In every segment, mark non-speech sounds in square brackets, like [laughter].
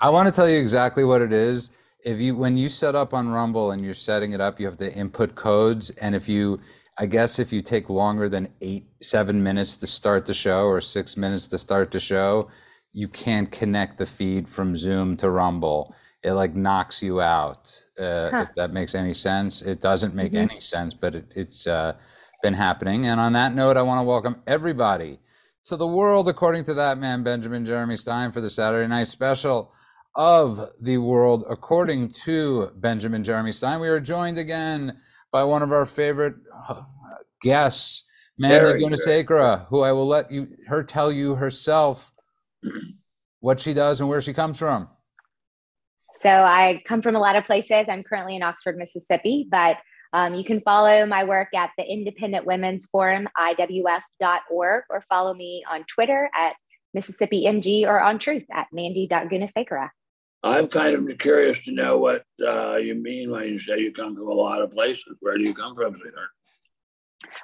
I want to tell you exactly what it is. If you when you set up on Rumble and you're setting it up, you have to input codes, and if you I guess if you take longer than eight, seven minutes to start the show or six minutes to start the show, you can't connect the feed from Zoom to Rumble. It like knocks you out. Uh, Huh. If that makes any sense, it doesn't make Mhm. any sense, but it, it's uh, been happening. And on that note, I want to welcome everybody to the world according to that man, Benjamin Jeremy Stein, for the Saturday night special of the world according to Benjamin Jeremy Stein. We are joined again by one of our favorite uh, guests, Mandy Very good. Gunasekara, who I will let you her tell you herself what she does and where she comes from. So I come from a lot of places. I'm currently in Oxford, Mississippi, but um, you can follow my work at the Independent Women's Forum, IWF.org, or follow me on Twitter at Mississippi MG or on Truth at Mandy.Gunasekara. I'm kind of curious to know what uh, you mean when you say you come from a lot of places. Where do you come from, sweetheart?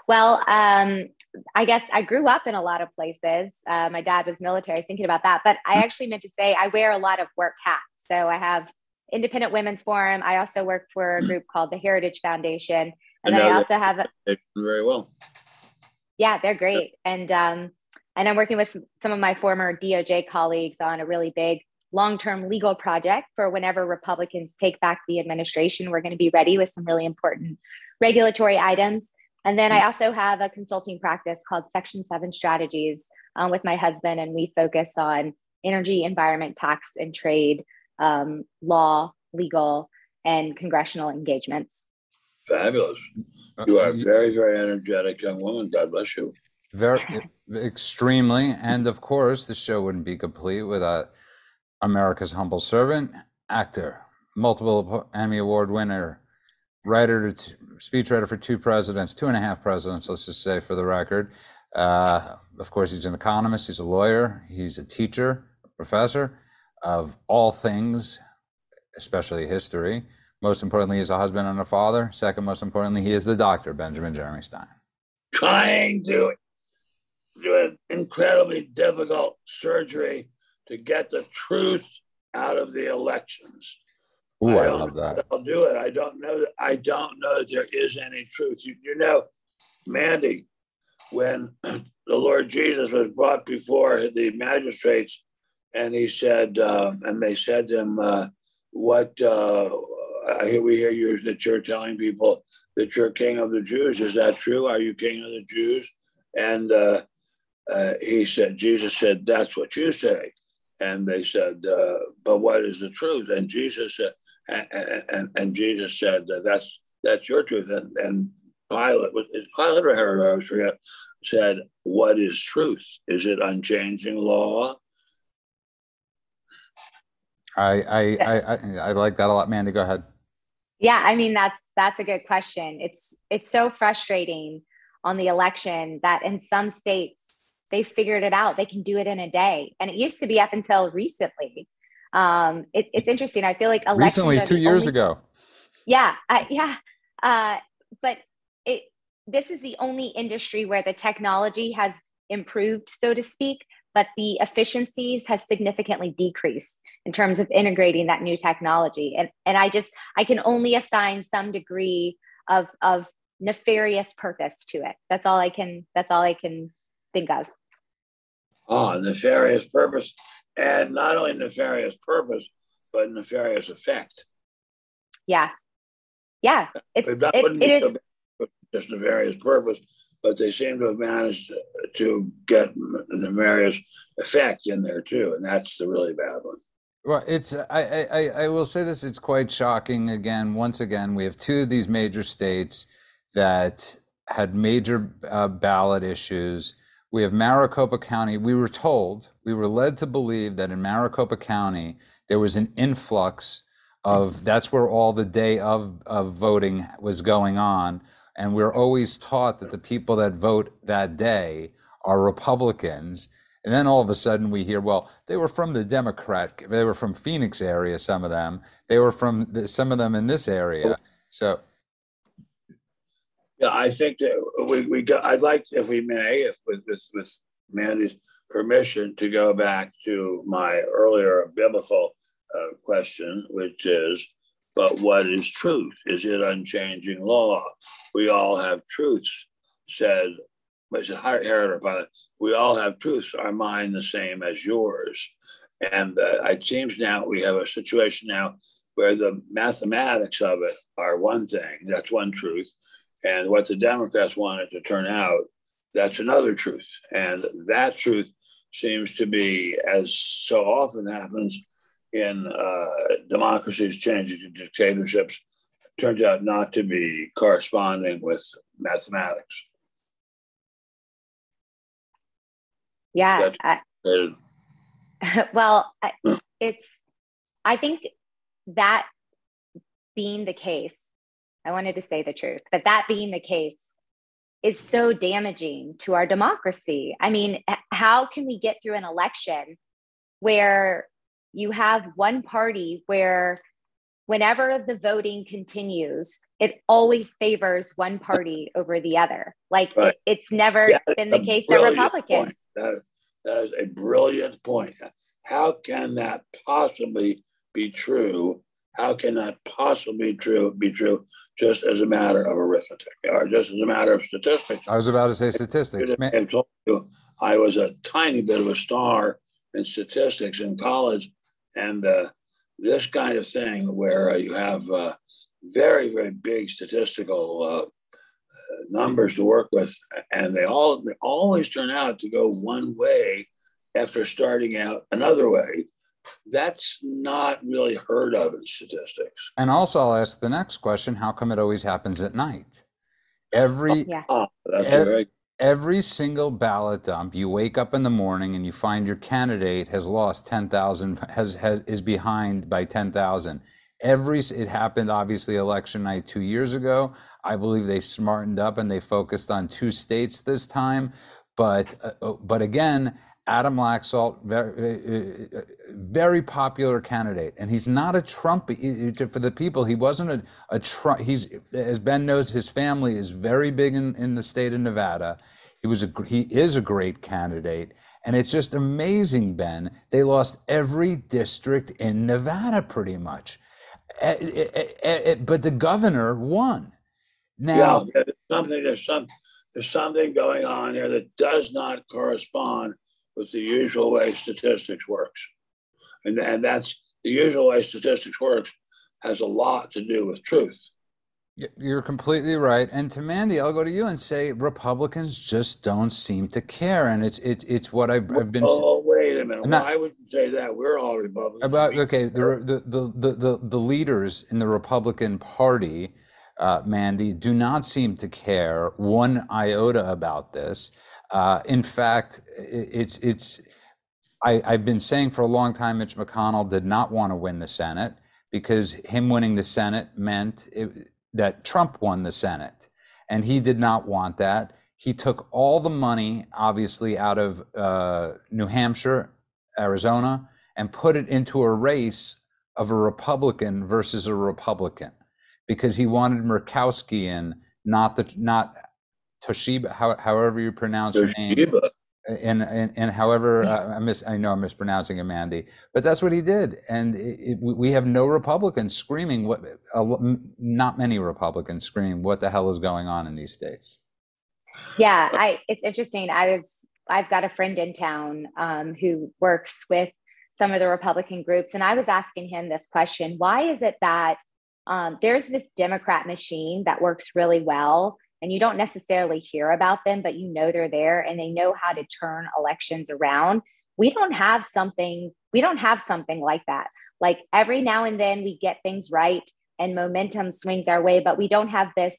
Well, um, I guess I grew up in a lot of places. Uh, my dad was military. I was thinking about that, but I actually meant to say I wear a lot of work hats. So I have Independent Women's Forum. I also work for a group called the Heritage Foundation, and then I also have a, Very well. yeah, they're great. And um, and I'm working with some, some of my former DOJ colleagues on a really big long-term legal project for whenever Republicans take back the administration. We're going to be ready with some really important regulatory items. And then I also have a consulting practice called Section 7 Strategies um, with my husband, and we focus on energy, environment, tax, and trade, um, law, legal, and congressional engagements. Fabulous. You are a very, very energetic young woman. God bless you. Very extremely. And of course, the show wouldn't be complete without America's humble servant, actor, multiple Emmy Award winner, writer, to t- speechwriter for two presidents, two and a half presidents, let's just say for the record. Uh, of course, he's an economist, he's a lawyer, he's a teacher, a professor of all things, especially history. Most importantly, he's a husband and a father. Second, most importantly, he is the doctor, Benjamin Jeremy Stein. Trying to do an incredibly difficult surgery to get the truth out of the elections. Ooh, I don't love that. I'll do it. I don't know that I don't know that there is any truth. You, you know, Mandy, when [clears throat] the Lord Jesus was brought before the magistrates, and he said, uh, and they said to him, uh, "What? Uh, I hear we hear you that you're telling people that you're King of the Jews. Is that true? Are you King of the Jews?" And uh, uh, he said, Jesus said, "That's what you say." And they said, uh, "But what is the truth?" And Jesus said and, and, and Jesus said that that's that's your truth. And, and Pilate was Pilate or Herod, I forget, said, "What is truth? Is it unchanging law?" I I, I I I like that a lot. Mandy, go ahead. Yeah, I mean that's that's a good question. It's it's so frustrating on the election that in some states they figured it out. They can do it in a day, and it used to be up until recently. Um, it, it's interesting. I feel like elections Recently, two years only- ago. Yeah, uh, yeah, uh, but it this is the only industry where the technology has improved, so to speak, but the efficiencies have significantly decreased in terms of integrating that new technology. And and I just I can only assign some degree of of nefarious purpose to it. That's all I can. That's all I can think of. Ah, nefarious purpose, and not only nefarious purpose, but nefarious effect. Yeah, yeah. It's it, it be is. so bad with just nefarious purpose, but they seem to have managed to get nefarious effect in there too, and that's the really bad one. Well, it's I, I I I will say this. It's quite shocking. Again, once again, we have two of these major states that had major uh, ballot issues. We have Maricopa County. We were told, we were led to believe that in Maricopa County there was an influx of. That's where all the day of of voting was going on, and we're always taught that the people that vote that day are Republicans. And then all of a sudden we hear, well, they were from the Democrat, they were from Phoenix area, some of them. They were from the, some of them in this area. So Yeah, I think that we, we I'd like, if we may, if with, this, with Mandy's permission to go back to my earlier biblical uh, question, which is, but what is truth? Is it unchanging law? We all have truths, said, Pilate? We all have truths. Are mine the same as yours? And uh, it seems now we have a situation now where the mathematics of it are one thing, that's one truth. And what the Democrats wanted to turn out, that's another truth. And that truth seems to be, as so often happens in uh, democracies changing to dictatorships, turns out not to be corresponding with mathematics. Yeah. I, [laughs] well, [laughs] it's, I think that being the case, I wanted to say the truth, but that being the case is so damaging to our democracy. I mean, how can we get through an election where you have one party where whenever the voting continues, it always favors one party over the other. Like right. it, it's never yeah, been the case that Republicans. That, that is a brilliant point. How can that possibly be true how can that possibly true be true just as a matter of arithmetic or just as a matter of statistics? I was about to say statistics. I told you I was a tiny bit of a star in statistics in college, and uh, this kind of thing where uh, you have uh, very very big statistical uh, numbers to work with, and they all they always turn out to go one way after starting out another way that's not really heard of in statistics. And also, I'll ask the next question How come it always happens at night? Every, yeah. oh, every, every single ballot dump, you wake up in the morning and you find your candidate has lost 10,000, has, has, is behind by 10,000. Every, it happened obviously election night two years ago. I believe they smartened up and they focused on two states this time. But, uh, but again, Adam Laxalt, very, uh, uh, very popular candidate, and he's not a Trump for the people. He wasn't a, a Trump. He's as Ben knows, his family is very big in, in the state of Nevada. He was a he is a great candidate, and it's just amazing, Ben. They lost every district in Nevada pretty much, but the governor won. Now, yeah, there's something there's some there's something going on here that does not correspond with the usual way statistics works. And, and that's the usual way statistics works has a lot to do with truth. You're completely right. And to Mandy, I'll go to you and say Republicans just don't seem to care. And it's it's it's what I've, I've been. Oh wait a minute! Not, Why would you say that? We're all Republicans. About okay, the the the the, the leaders in the Republican Party, uh, Mandy, do not seem to care one iota about this. Uh, in fact, it's it's. I, I've been saying for a long time, Mitch McConnell did not want to win the Senate because him winning the Senate meant it, that Trump won the Senate, and he did not want that. He took all the money, obviously, out of uh, New Hampshire, Arizona, and put it into a race of a Republican versus a Republican because he wanted Murkowski in, not the not Toshiba, how, however you pronounce Toshiba. your name. And, and, and however uh, I miss I know I'm mispronouncing it, Mandy, but that's what he did, and it, it, we have no Republicans screaming what uh, not many Republicans scream what the hell is going on in these states. Yeah, I it's interesting. I was I've got a friend in town um, who works with some of the Republican groups, and I was asking him this question: Why is it that um, there's this Democrat machine that works really well? And you don't necessarily hear about them, but you know they're there and they know how to turn elections around. We don't have something, we don't have something like that. Like every now and then we get things right and momentum swings our way, but we don't have this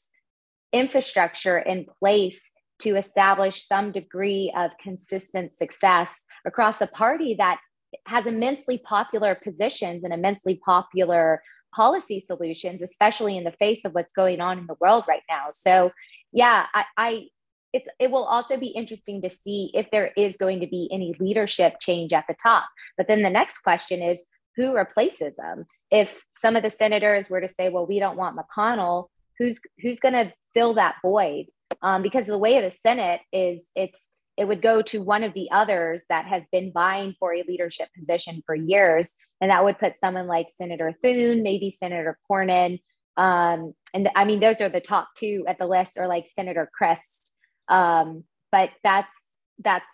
infrastructure in place to establish some degree of consistent success across a party that has immensely popular positions and immensely popular policy solutions, especially in the face of what's going on in the world right now. So, yeah, I, I it's it will also be interesting to see if there is going to be any leadership change at the top. But then the next question is who replaces them? If some of the senators were to say, "Well, we don't want McConnell," who's who's going to fill that void? Um, because the way of the Senate is it's it would go to one of the others that has been vying for a leadership position for years. And that would put someone like Senator Thune, maybe Senator Cornyn. Um, and I mean, those are the top two at the list, or like Senator Crest. Um, but that's that's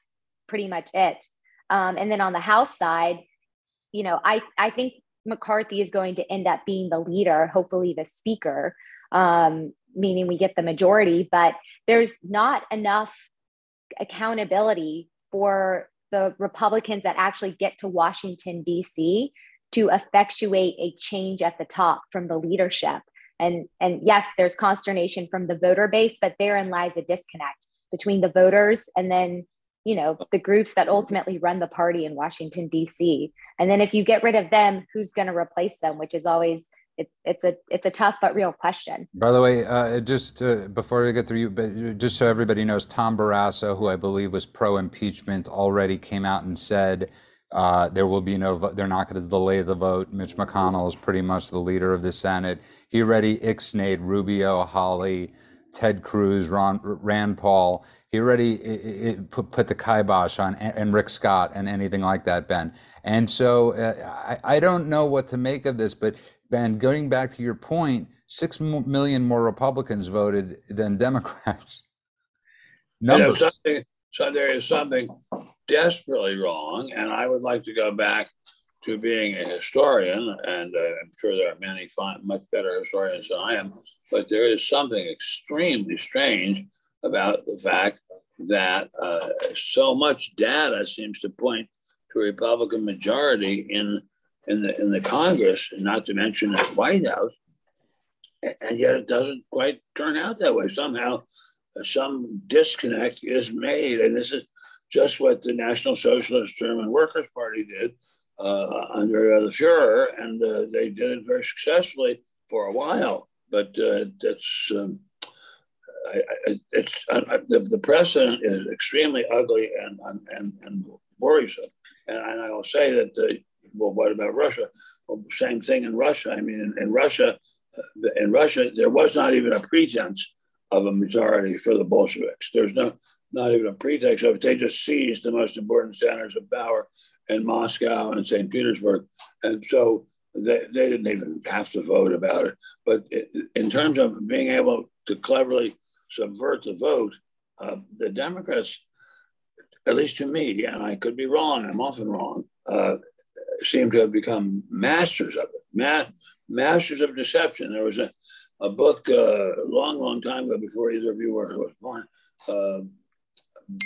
pretty much it. Um, and then on the House side, you know, I I think McCarthy is going to end up being the leader, hopefully the speaker, um, meaning we get the majority. But there's not enough accountability for the Republicans that actually get to Washington, D.C. to effectuate a change at the top from the leadership. And, and yes, there's consternation from the voter base, but therein lies a disconnect between the voters and then you know the groups that ultimately run the party in washington d.c and then if you get rid of them who's going to replace them which is always it's it's a it's a tough but real question. By the way, uh, just uh, before we get through you, but just so everybody knows, Tom Barrasso, who I believe was pro impeachment, already came out and said uh, there will be no. They're not going to delay the vote. Mitch McConnell is pretty much the leader of the Senate. He already ixnayed Rubio, Hawley, Ted Cruz, Ron, Rand Paul. He already it, it put, put the kibosh on and Rick Scott and anything like that, Ben. And so uh, I, I don't know what to make of this, but Ben, going back to your point, six million more Republicans voted than [laughs] Democrats. Numbers. You know, something, so there is something desperately wrong, and I would like to go back to being a historian, and uh, I'm sure there are many fine, much better historians than I am, but there is something extremely strange about the fact that uh, so much data seems to point to a Republican majority in in the in the Congress, and not to mention the White House, and yet it doesn't quite turn out that way. Somehow, uh, some disconnect is made, and this is just what the National Socialist German Workers' Party did uh, under uh, the Führer, and uh, they did it very successfully for a while. But uh, that's um, I, I, it's the, the precedent is extremely ugly and and, and worrisome. And, and I will say that well, what about Russia? Well, same thing in Russia. I mean, in, in Russia, uh, in Russia, there was not even a pretense of a majority for the Bolsheviks. There's no, not even a pretext of it. They just seized the most important centers of power in Moscow and St. Petersburg. And so they, they didn't even have to vote about it. But in terms of being able to cleverly subvert the vote, uh, the Democrats, at least to me, and I could be wrong, I'm often wrong, uh, seem to have become masters of it, ma- masters of deception. There was a, a book a uh, long, long time ago before either of you were born, uh,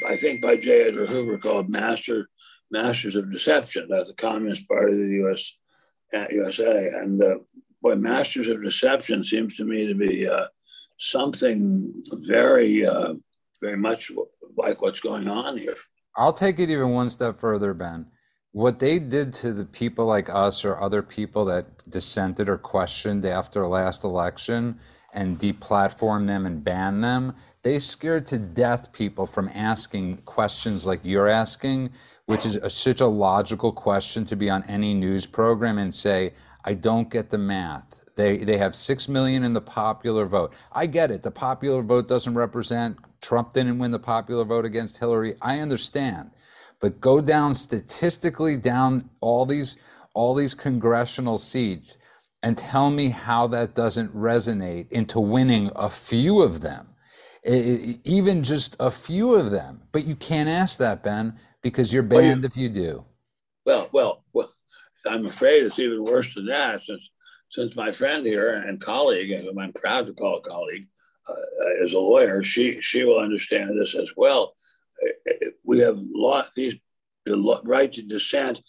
I think by J. Edgar Hoover called Master Masters of Deception. That's the Communist Party of the U.S. USA, and uh, boy, Masters of Deception seems to me to be uh, something very, uh, very much like what's going on here. I'll take it even one step further, Ben what they did to the people like us or other people that dissented or questioned after last election and deplatformed them and banned them, they scared to death people from asking questions like you're asking, which is a, such a logical question to be on any news program and say, I don't get the math. They, they have 6 million in the popular vote. I get it. The popular vote doesn't represent, Trump didn't win the popular vote against Hillary. I understand but go down statistically down all these all these congressional seats and tell me how that doesn't resonate into winning a few of them. It, even just a few of them. But you can't ask that ben because you're banned well, you, if you do. Well well well i'm afraid it's even worse than that since since my friend here and colleague whom i'm proud to call a colleague uh, as a lawyer. She she will understand this as well we have lost these the right to dissent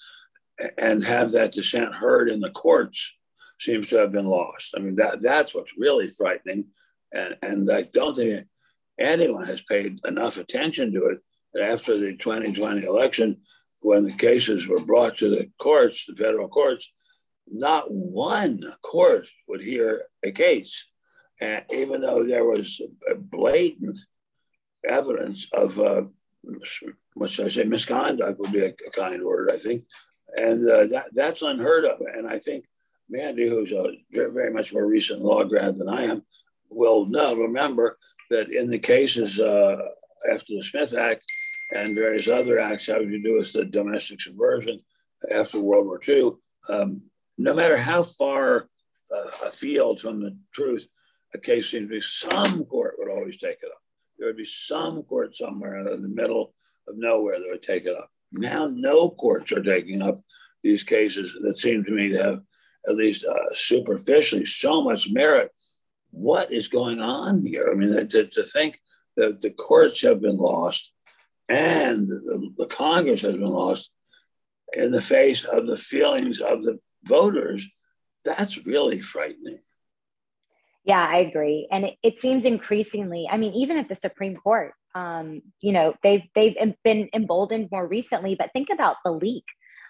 and have that dissent heard in the courts seems to have been lost. I mean, that that's what's really frightening, and and I don't think anyone has paid enough attention to it. After the 2020 election, when the cases were brought to the courts, the federal courts, not one court would hear a case, and even though there was a blatant evidence of uh, what should I say, misconduct would be a, a kind word, I think. And uh, that, that's unheard of. And I think Mandy, who's a very much more recent law grad than I am, will know, remember that in the cases uh, after the Smith Act and various other acts having to do with the domestic subversion after World War II, um, no matter how far uh, afield from the truth a case seems to be, some court would always take it up. There would be some court somewhere in the middle of nowhere that would take it up. Now, no courts are taking up these cases that seem to me to have, at least uh, superficially, so much merit. What is going on here? I mean, to, to think that the courts have been lost and the, the Congress has been lost in the face of the feelings of the voters, that's really frightening. Yeah, I agree. And it, it seems increasingly, I mean, even at the Supreme Court, um, you know, they've they've been emboldened more recently, but think about the leak.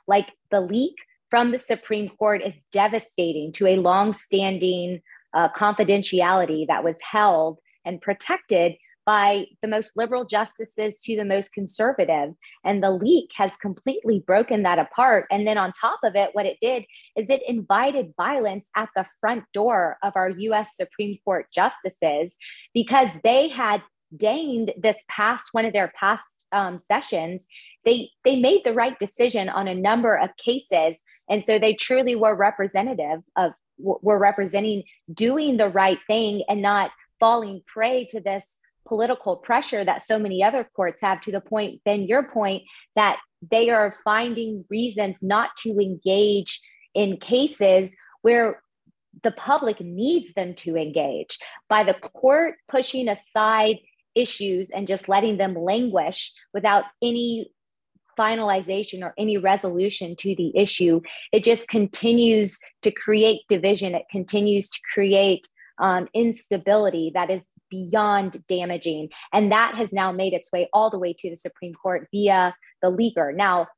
Like the leak from the Supreme Court is devastating to a long-standing uh, confidentiality that was held and protected by the most liberal justices to the most conservative. And the leak has completely broken that apart. And then on top of it, what it did is it invited violence at the front door of our US Supreme Court justices because they had deigned this past one of their past um, sessions they they made the right decision on a number of cases and so they truly were representative of were representing doing the right thing and not falling prey to this political pressure that so many other courts have to the point ben your point that they are finding reasons not to engage in cases where the public needs them to engage. By the court pushing aside issues and just letting them languish without any finalization or any resolution to the issue it just continues to create division. It continues to create um, instability that is beyond damaging. And that has now made its way all the way to the Supreme Court via the leaker. Now,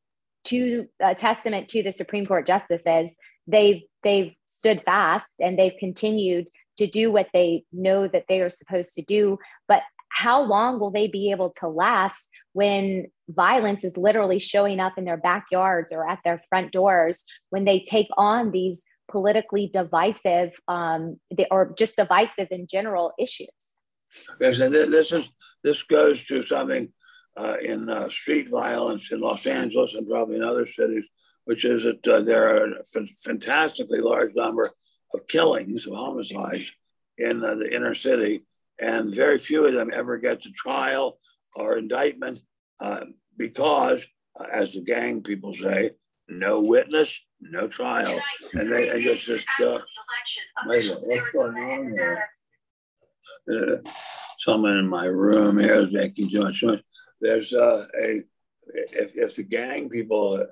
to a testament to the Supreme Court justices, they've they've stood fast and they've continued to do what they know that they are supposed to do. But how long will they be able to last when violence is literally showing up in their backyards or at their front doors when they take on these politically divisive um, or just divisive in general issues? Because this is this goes to something uh, in uh, street violence in Los Angeles and probably in other cities, which is that uh, there are a f- fantastically large number of killings of homicides in uh, the inner city, and very few of them ever get to trial or indictment uh, because, uh, as the gang people say, no witness, no trial, and they, they just just. Uh, wait what's going on here? Uh, someone in my room here is making too much noise. There's uh, a if, if the gang people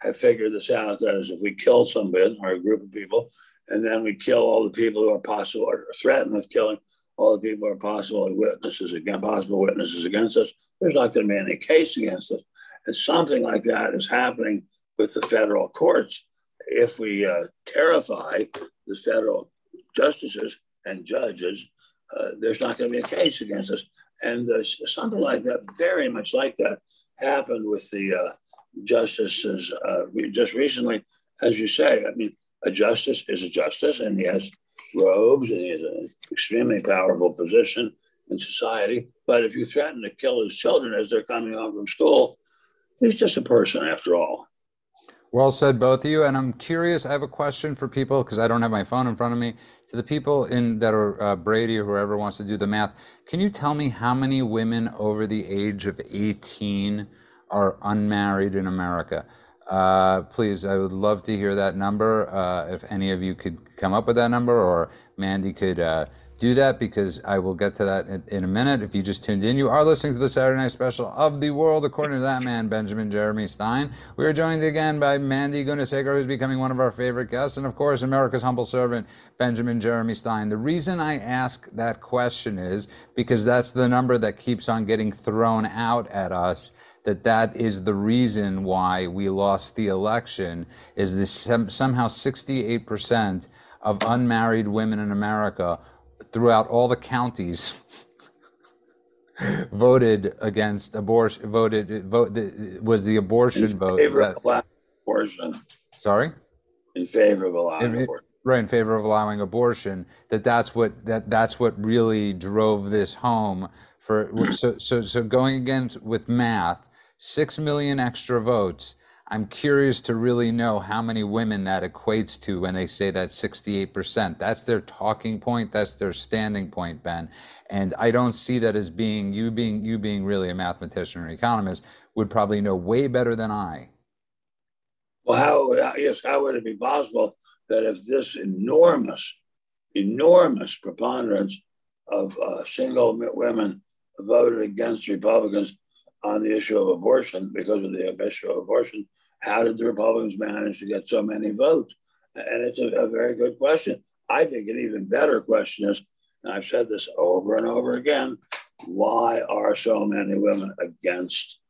have figured this out, that is, if we kill somebody or a group of people, and then we kill all the people who are possible or threaten with killing all the people who are possible witnesses against possible witnesses against us, there's not going to be any case against us. And something like that is happening with the federal courts. If we uh, terrify the federal justices and judges uh, there's not going to be a case against us. And uh, something like that, very much like that, happened with the uh, justices uh, just recently. As you say, I mean, a justice is a justice, and he has robes, and he has an extremely powerful position in society. But if you threaten to kill his children as they're coming home from school, he's just a person after all. Well said, both of you. And I'm curious. I have a question for people because I don't have my phone in front of me. To the people in that are uh, Brady or whoever wants to do the math, can you tell me how many women over the age of 18 are unmarried in America? Uh, please, I would love to hear that number. Uh, if any of you could come up with that number, or Mandy could uh, do that because I will get to that in, in, a minute. If you just tuned in, you are listening to the Saturday Night Special of the World, according to that man, Benjamin Jeremy Stein. We are joined again by Mandy Gunasekar, who's becoming one of our favorite guests, and of course, America's humble servant, Benjamin Jeremy Stein. The reason I ask that question is because that's the number that keeps on getting thrown out at us that that is the reason why we lost the election is this somehow 68% of unmarried women in America throughout all the counties [laughs] voted against abortion. Voted vote was the abortion in vote. Favor that, of abortion. Sorry. In favor of allowing in, abortion. Right in favor of allowing abortion. That that's what that that's what really drove this home. For so so so going against with math six million extra votes. I'm curious to really know how many women that equates to when they say that 68%. That's their talking point. That's their standing point, Ben. And I don't see that as being you being you being really a mathematician or economist would probably know way better than I. Well, how yes, how would it be possible that if this enormous, enormous preponderance of uh, single women voted against Republicans on the issue of abortion because of the issue of abortion, how did the Republicans manage to get so many votes? And it's a, a very good question. I think an even better question is, and I've said this over and over again, why are so many women against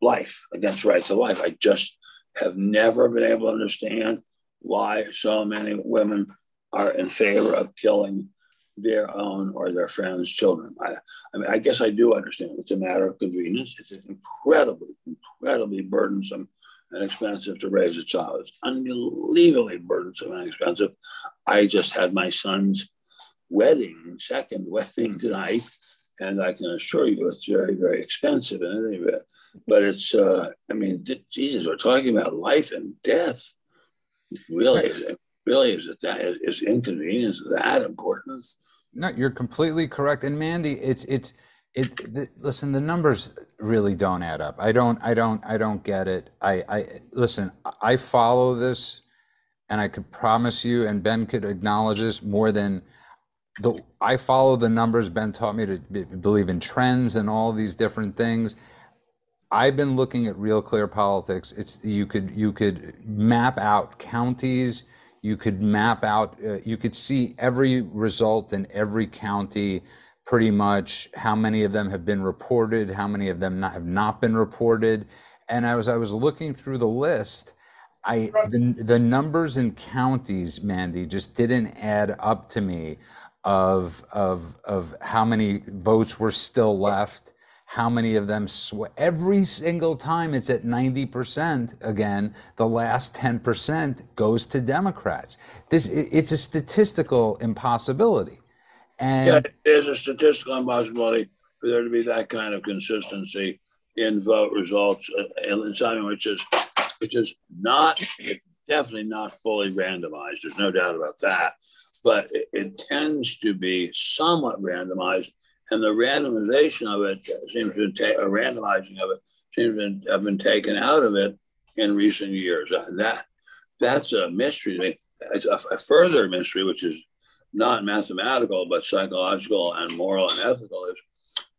life, against right to life? I just have never been able to understand why so many women are in favor of killing their own or their friends' children. I, I mean, I guess I do understand. It's a matter of convenience. It's incredibly, incredibly burdensome and expensive to raise a child. It's unbelievably burdensome and expensive. I just had my son's wedding, second [laughs] wedding tonight, and I can assure you it's very, very expensive in any event. But it's, uh, I mean, Jesus, we're talking about life and death. Really, really, is it that is inconvenience that important? No, you're completely correct. And Mandy, it's it's it. The, listen, the numbers really don't add up. I don't, I don't, I don't get it. I, I listen. I follow this, and I could promise you, and Ben could acknowledge this more than the. I follow the numbers. Ben taught me to be, believe in trends and all these different things. I've been looking at Real Clear Politics. It's you could you could map out counties. You could map out. Uh, you could see every result in every county. Pretty much how many of them have been reported, how many of them not, have not been reported, and as I was looking through the list, I the, the numbers in counties, Mandy, just didn't add up to me of of of how many votes were still left how many of them sw- every single time it's at 90% again the last 10% goes to democrats. This it's a statistical impossibility and yeah, there's a statistical impossibility for there to be that kind of consistency in vote results uh, in something which is which is not definitely not fully randomized there's no doubt about that but it, it tends to be somewhat randomized and the randomization of it seems to take a randomizing of it seems to have been taken out of it in recent years. That that's a mystery. to me. It's a, a further mystery, which is not mathematical but psychological and moral and ethical, is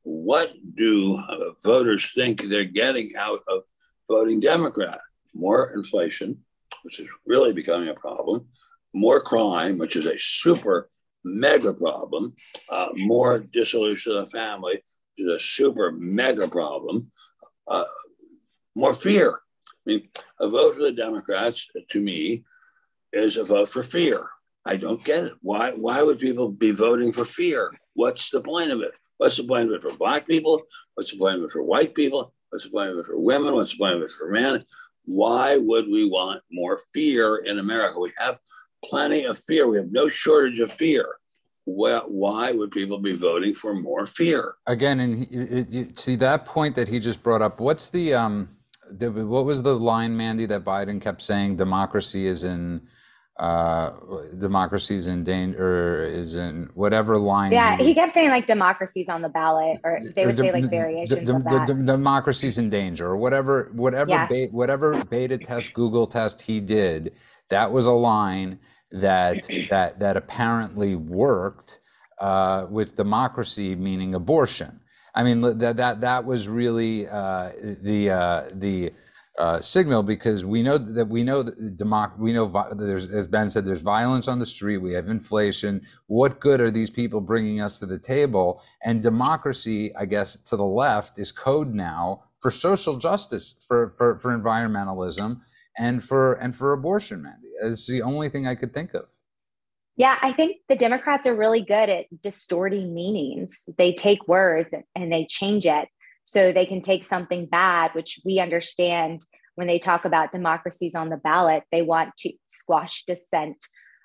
what do voters think they're getting out of voting Democrat? More inflation, which is really becoming a problem, more crime, which is a super mega problem. Uh, more dissolution of the family which is a super mega problem. Uh, more fear. I mean, a vote for the Democrats, to me, is a vote for fear. I don't get it. Why, why would people be voting for fear? What's the point of it? What's the point of it for Black people? What's the point of it for white people? What's the point of it for women? What's the point of it for men? Why would we want more fear in America? We have plenty of fear. We have no shortage of fear. Well, why would people be voting for more fear? Again, and see that point that he just brought up. What's the um, the, what was the line, Mandy, that Biden kept saying? Democracy is in uh, democracy is in danger, is in whatever line. Yeah, he, kept saying like democracy's on the ballot, or they would say like variations the, of that. Democracy's in danger, or whatever, whatever, yeah. beta, whatever beta test, Google test he did. That was a line that [clears throat] that that apparently worked uh, with democracy, meaning abortion. I mean that that that was really uh, the uh, the uh, signal because we know that we know that democ- we know there's as Ben said there's violence on the street we have inflation what good are these people bringing us to the table and democracy I guess to the left is code now for social justice for for, for environmentalism and for and for abortion Mandy it's the only thing I could think of. Yeah, I think the Democrats are really good at distorting meanings. They take words and they change it so they can take something bad, which we understand when they talk about democracies on the ballot, they want to squash dissent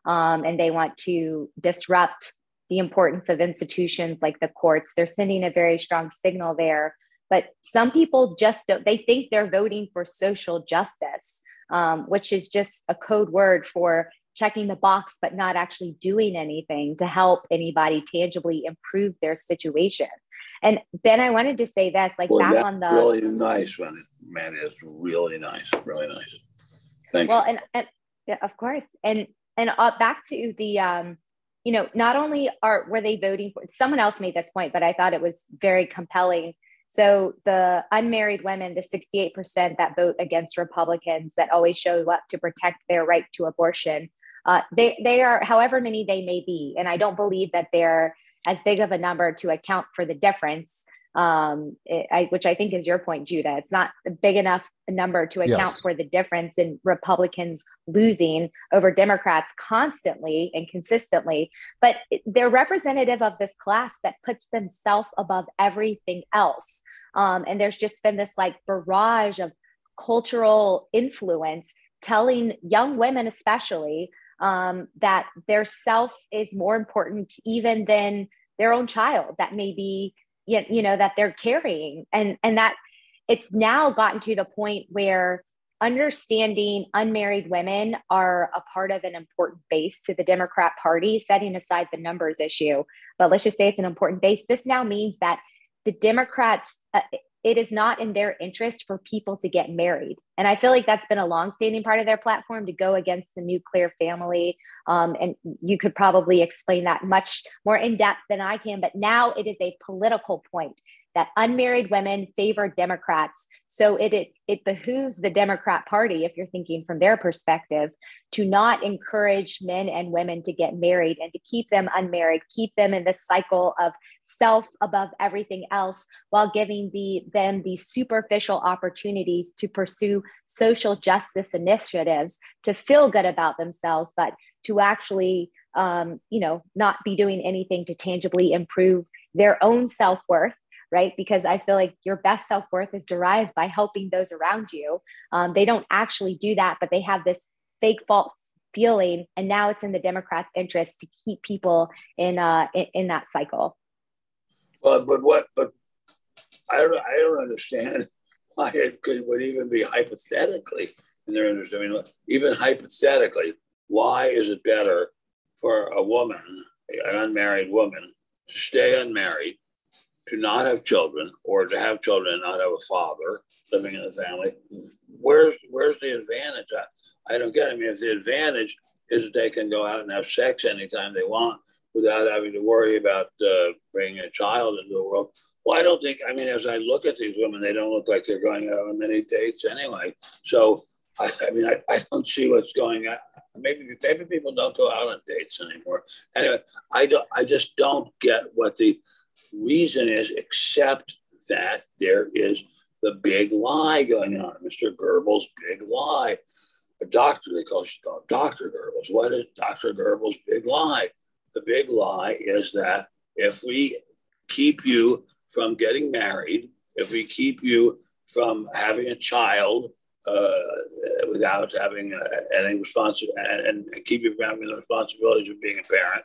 um, and they want to disrupt the importance of institutions like the courts. They're sending a very strong signal there but some people just don't, they think they're voting for social justice, um, which is just a code word for checking the box, but not actually doing anything to help anybody tangibly improve their situation. And Ben, I wanted to say this, like Well, back on the really nice, one, Man, it's really nice, really nice. Thank well you. and, and yeah, of course and and uh, back to the um you know not only are were they voting for someone else made this point but i thought it was very compelling so the unmarried women the 68% that vote against republicans that always show up to protect their right to abortion uh, they they are however many they may be and i don't believe that they're as big of a number to account for the difference um, it, I, which I think is your point, Judah. It's not a big enough number to account Yes. for the difference in Republicans losing over Democrats constantly and consistently, but they're representative of this class that puts themselves above everything else. Um, and there's just been this like barrage of cultural influence telling young women, especially, um, that their self is more important even than their own child that may be you know that they're carrying. And and that it's now gotten to the point where understanding unmarried women are a part of an important base to the democrat party setting aside the numbers issue. But let's just say it's an important base. This now means that the democrats uh, it is not in their interest for people to get married and i feel like that's been a longstanding part of their platform to go against the nuclear family um, and you could probably explain that much more in depth than I can. But now it is a political point that unmarried women favor Democrats. So it, it, it behooves the Democrat Party, if you're thinking from their perspective, to not encourage men and women to get married and to keep them unmarried, keep them in this cycle of self above everything else, while giving the, them these superficial opportunities to pursue social justice initiatives to feel good about themselves, but to actually um, you know not be doing anything to tangibly improve their own self-worth right because i feel like your best self-worth is derived by helping those around you um, they don't actually do that but they have this fake false feeling and now it's in the democrats interest to keep people in uh in, in that cycle Well, but what? But I don't. I don't understand [laughs] why it could would even be hypothetically in their interest. I mean, even hypothetically, why is it better for a woman, an unmarried woman, to stay unmarried, to not have children, or to have children and not have a father living in the family? Where's Where's the advantage? I, I don't get. It. I mean, if the advantage is they can go out and have sex anytime they want without having to worry about uh, bringing a child into the world. Well, I don't think, I mean, as I look at these women, they don't look like they're going out on many dates anyway. So, I, I mean, I, I don't see what's going on. Maybe, maybe people don't go out on dates anymore. Anyway, I, don't, I just don't get what the reason is, except that there is the big lie going on, Mr. Goebbels' big lie. A doctor, they call, him Dr. Goebbels. What is Dr. Goebbels' big lie? the big lie is that if we keep you from getting married, if we keep you from having a child uh, without having uh, any responsibility and, and, keep you from having the responsibilities of being a parent,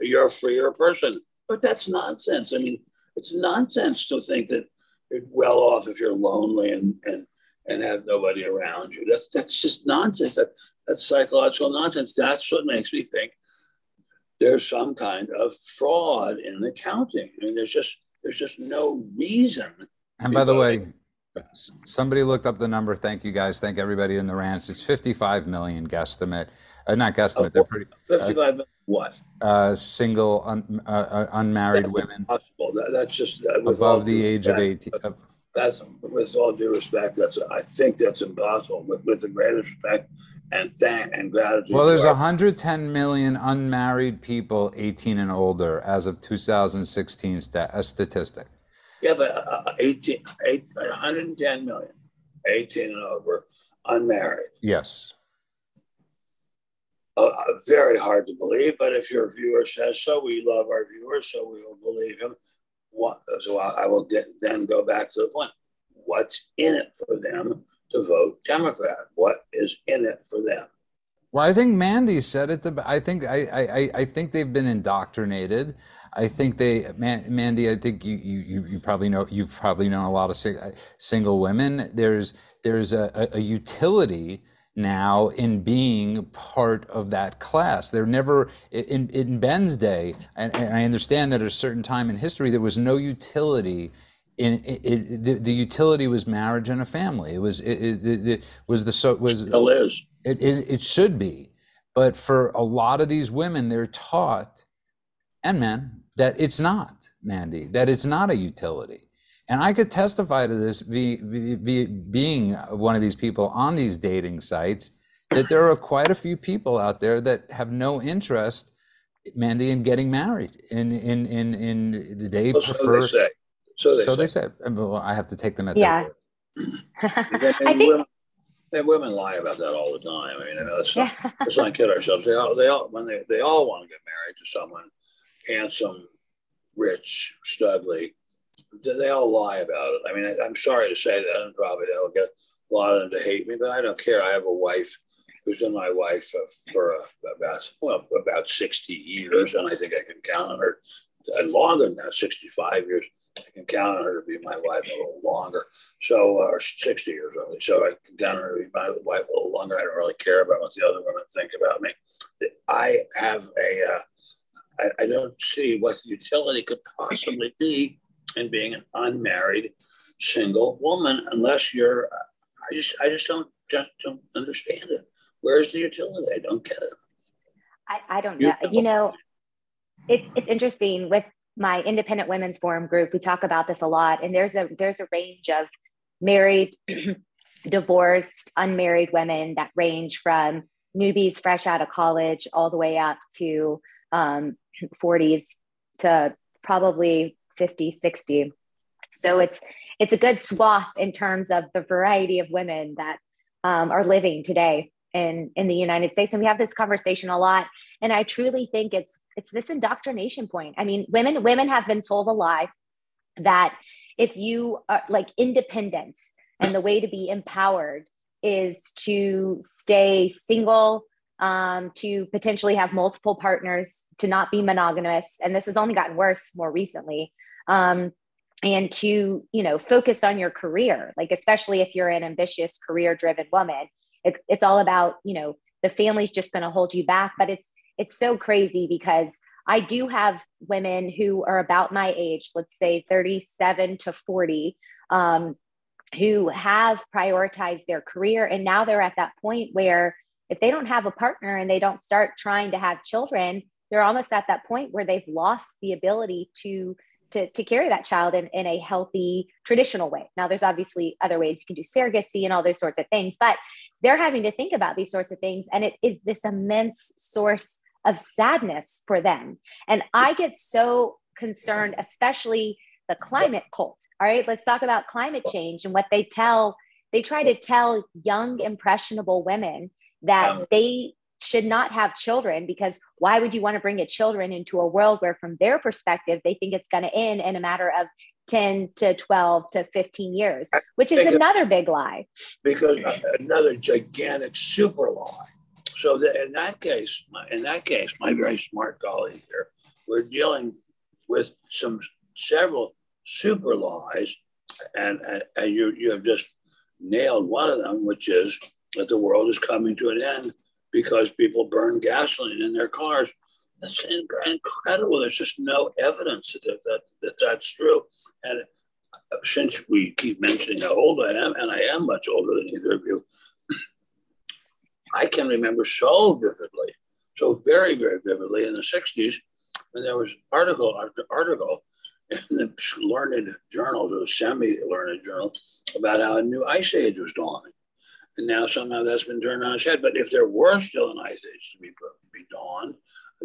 you're a freer person. But that's nonsense. I mean, it's nonsense to think that you're well off if you're lonely and, and, and have nobody around you. That's, that's just nonsense. That, that's psychological nonsense. That's what makes me think there's some kind of fraud in the counting. I mean, there's just there's just no reason. And by the way, somebody looked up the number. Thank you guys. Thank everybody in the ranch. It's 55 million guesstimate. Uh, not guesstimate. They're pretty. 55 million what? Uh, single un, uh, unmarried that's women Impossible. That, that's just that above the age of 18. Uh, that's with all due respect. That's I think that's impossible. With with the greatest respect and thank and gratitude. Well, there's 110 million unmarried people 18 and older as of 2016 stat, a statistic. Yeah, but uh, 18, 8, 110 million, 18 and over, unmarried. Yes. Uh, very hard to believe, but if your viewer says so, we love our viewers, so we will believe him. What, so I, I will get, then go back to the point. What's in it for them to vote Democrat? What is in it for them? Well, I think Mandy said it. The, I think I, I I think they've been indoctrinated. I think they, Man, Mandy. I think you, you you probably know you've probably known a lot of single women. There's there's a, a utility now in being part of that class. They're never in, in Ben's day, and, and, I understand that at a certain time in history there was no utility. In it, it, the, the, utility was marriage and a family. It was it, it was the so was still is. It, it should be, but for a lot of these women, they're taught, and men, that it's not Mandy. That it's not a utility and I could testify to this be, be, be, being one of these people on these dating sites that there are quite a few people out there that have no interest, Mandy, in getting married. In in in in they well, prefer. So they say. So they so say. They say. Well, I have to take them at yeah. [laughs] I think women, and women lie about that all the time. I mean, let's, yeah. not, let's not kid ourselves. They all, they all, when they, they all want to get married to someone handsome, rich, studly, they all lie about it. I mean, I, am sorry to say that, and probably they'll get a lot of them to hate me, but I don't care. I have a wife who's been my wife for about well about 60 years, and I think I can count on her uh, longer than that, 65 years. I can count on her to be my wife a little longer. So, uh, or 60 years only. So I can count on her to be my wife a little longer. I don't really care about what the other women think about me. I have a. Uh, I, don't see what utility could possibly be and being an unmarried single woman unless you're I just I just don't just don't understand it. Where's the utility? I don't get it. I, I don't know. You know, it's it's interesting with my independent women's forum group, we talk about this a lot. And there's a there's a range of married, [clears throat] divorced, unmarried women that range from newbies fresh out of college all the way up to um, 40s to probably 50, 60. So it's it's a good swath in terms of the variety of women that um, are living today in in the United States. And we have this conversation a lot. And I truly think it's it's this indoctrination point. I mean, women women have been sold a lie that if you are like independence and the way to be empowered is to stay single um, to potentially have multiple partners to not be monogamous and this has only gotten worse more recently um, and to you know focus on your career like especially if you're an ambitious career driven woman it's it's all about you know the family's just going to hold you back. But it's it's so crazy because i do have women who are about my age let's say 37 to 40 um, who have prioritized their career. And now they're at that point where if they don't have a partner and they don't start trying to have children they're almost at that point where they've lost the ability to to, to carry that child in, in a healthy traditional way. Now there's obviously other ways you can do surrogacy and all those sorts of things but they're having to think about these sorts of things and it is this immense source of sadness for them. And i get so concerned especially the climate cult all right? Let's talk about climate change and what they tell. They try to tell young impressionable women that they should not have children because why would you want to bring a children into a world where from their perspective they think it's going to end in a matter of 10 to 12 to 15 years uh, which is another big lie. Because uh, another gigantic super lie. So that in that case in that case my very smart colleague here we're dealing with some several super lies and, and, and you, you have just nailed one of them which is that the world is coming to an end because people burn gasoline in their cars. That's incredible. There's just no evidence that, that, that that's true. And since we keep mentioning how old I am, and I am much older than either of you, I can remember so vividly, so very, very vividly in the 60s when there was article after article in the learned journals or semi-learned journals about how a new ice age was dawning. And now somehow that's been turned on its head. But if there were still an ice age to be, be dawned,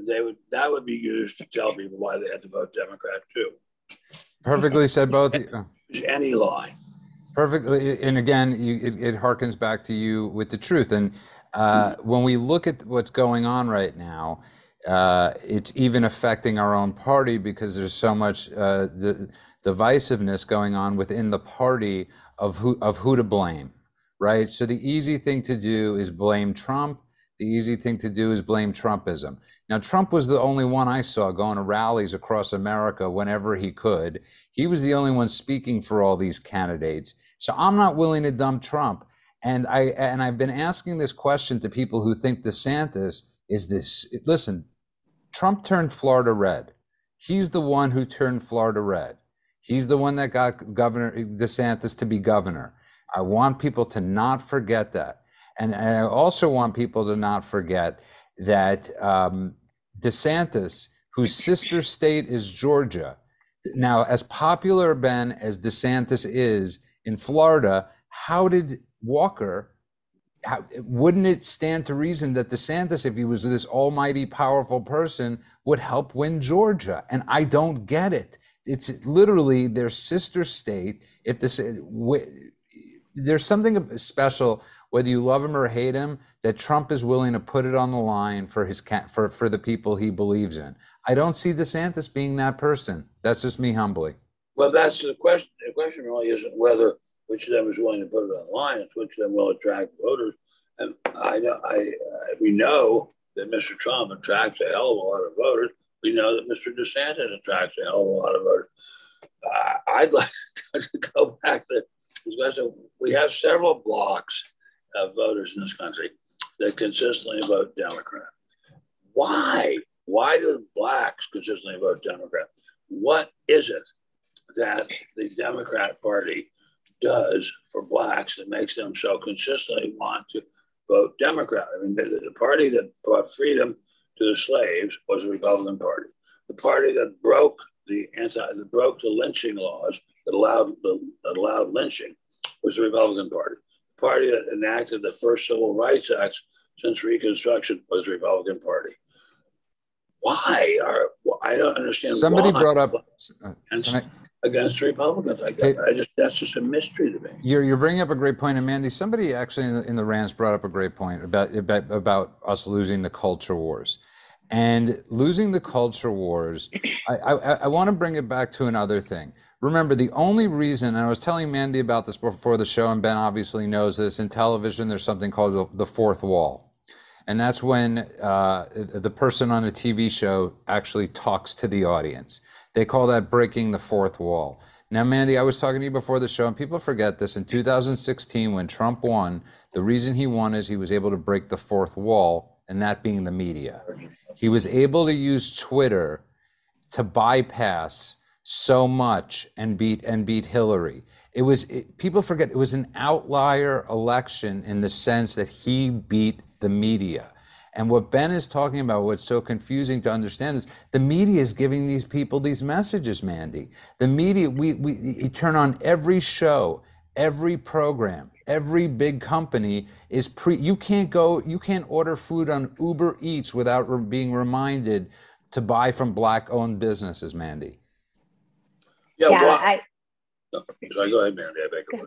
they would that would be used to tell people why they had to vote Democrat too. Perfectly said, both. [laughs] Any lie. Perfectly, and again, you, it, it harkens back to you with the truth. And uh, when we look at what's going on right now, uh, it's even affecting our own party because there's so much uh, the divisiveness going on within the party of who of who to blame right? So the easy thing to do is blame Trump, the easy thing to do is blame Trumpism. Now, Trump was the only one I saw going to rallies across America whenever he could. He was the only one speaking for all these candidates. So I'm not willing to dump Trump. And I and I've been asking this question to people who think DeSantis is this. Listen, Trump turned Florida red. He's the one who turned Florida red. He's the one that got Governor DeSantis to be governor. I want people to not forget that. And, I also want people to not forget that um, DeSantis, whose sister state is Georgia, now, as popular, Ben, as DeSantis is in Florida, how did Walker, how, wouldn't it stand to reason that DeSantis, if he was this almighty powerful person, would help win Georgia? And I don't get it. It's literally their sister state. If this, there's something special whether you love him or hate him, that Trump is willing to put it on the line for his for for the people he believes in. I don't see DeSantis being that person. That's just me humbly. Well, that's the question. The question really isn't whether which of them is willing to put it on the line; it's which of them will attract voters. And I know I, I we know that Mr. Trump attracts a hell of a lot of voters. We know that Mr. DeSantis attracts a hell of a lot of voters. Uh, I'd [laughs] like to go back to we have several blocks of voters in this country that consistently vote Democrat. Why? Why do blacks consistently vote Democrat? What is it that the Democrat Party does for blacks that makes them so consistently want to vote Democrat? I mean, the, the party that brought freedom to the slaves was the Republican Party. The party that broke the anti, that broke the lynching laws that allowed that allowed lynching was the Republican Party The party that enacted the first civil rights acts since Reconstruction was the Republican Party. Why are I don't understand. Somebody brought up against, I, against Republicans. I, guess, I just that's just a mystery to me. You're you're bringing up a great point, and Mandy, somebody actually in the, in the rants brought up a great point about about about us losing the culture wars. And losing the culture wars, I, I, I want to bring it back to another thing. Remember, the only reason, and I was telling Mandy about this before the show, and Ben obviously knows this, in television, there's something called the fourth wall. And that's when uh, the person on a TV show actually talks to the audience. They call that breaking the fourth wall. Now, Mandy, I was talking to you before the show, and people forget this. In 2016, when Trump won, the reason he won is he was able to break the fourth wall, and that being the media. He was able to use Twitter to bypass so much and beat and beat Hillary. It was it, people forget it was an outlier election in the sense that he beat the media. And what Ben is talking about, what's so confusing to understand is the media is giving these people these messages, Mandy. The media, we, we turn on every show, every program, every big company is pre, you can't go, you can't order food on Uber Eats without re- being reminded to buy from black owned businesses, Mandy. Yeah, yeah well, I, sorry, go ahead, Mandy. I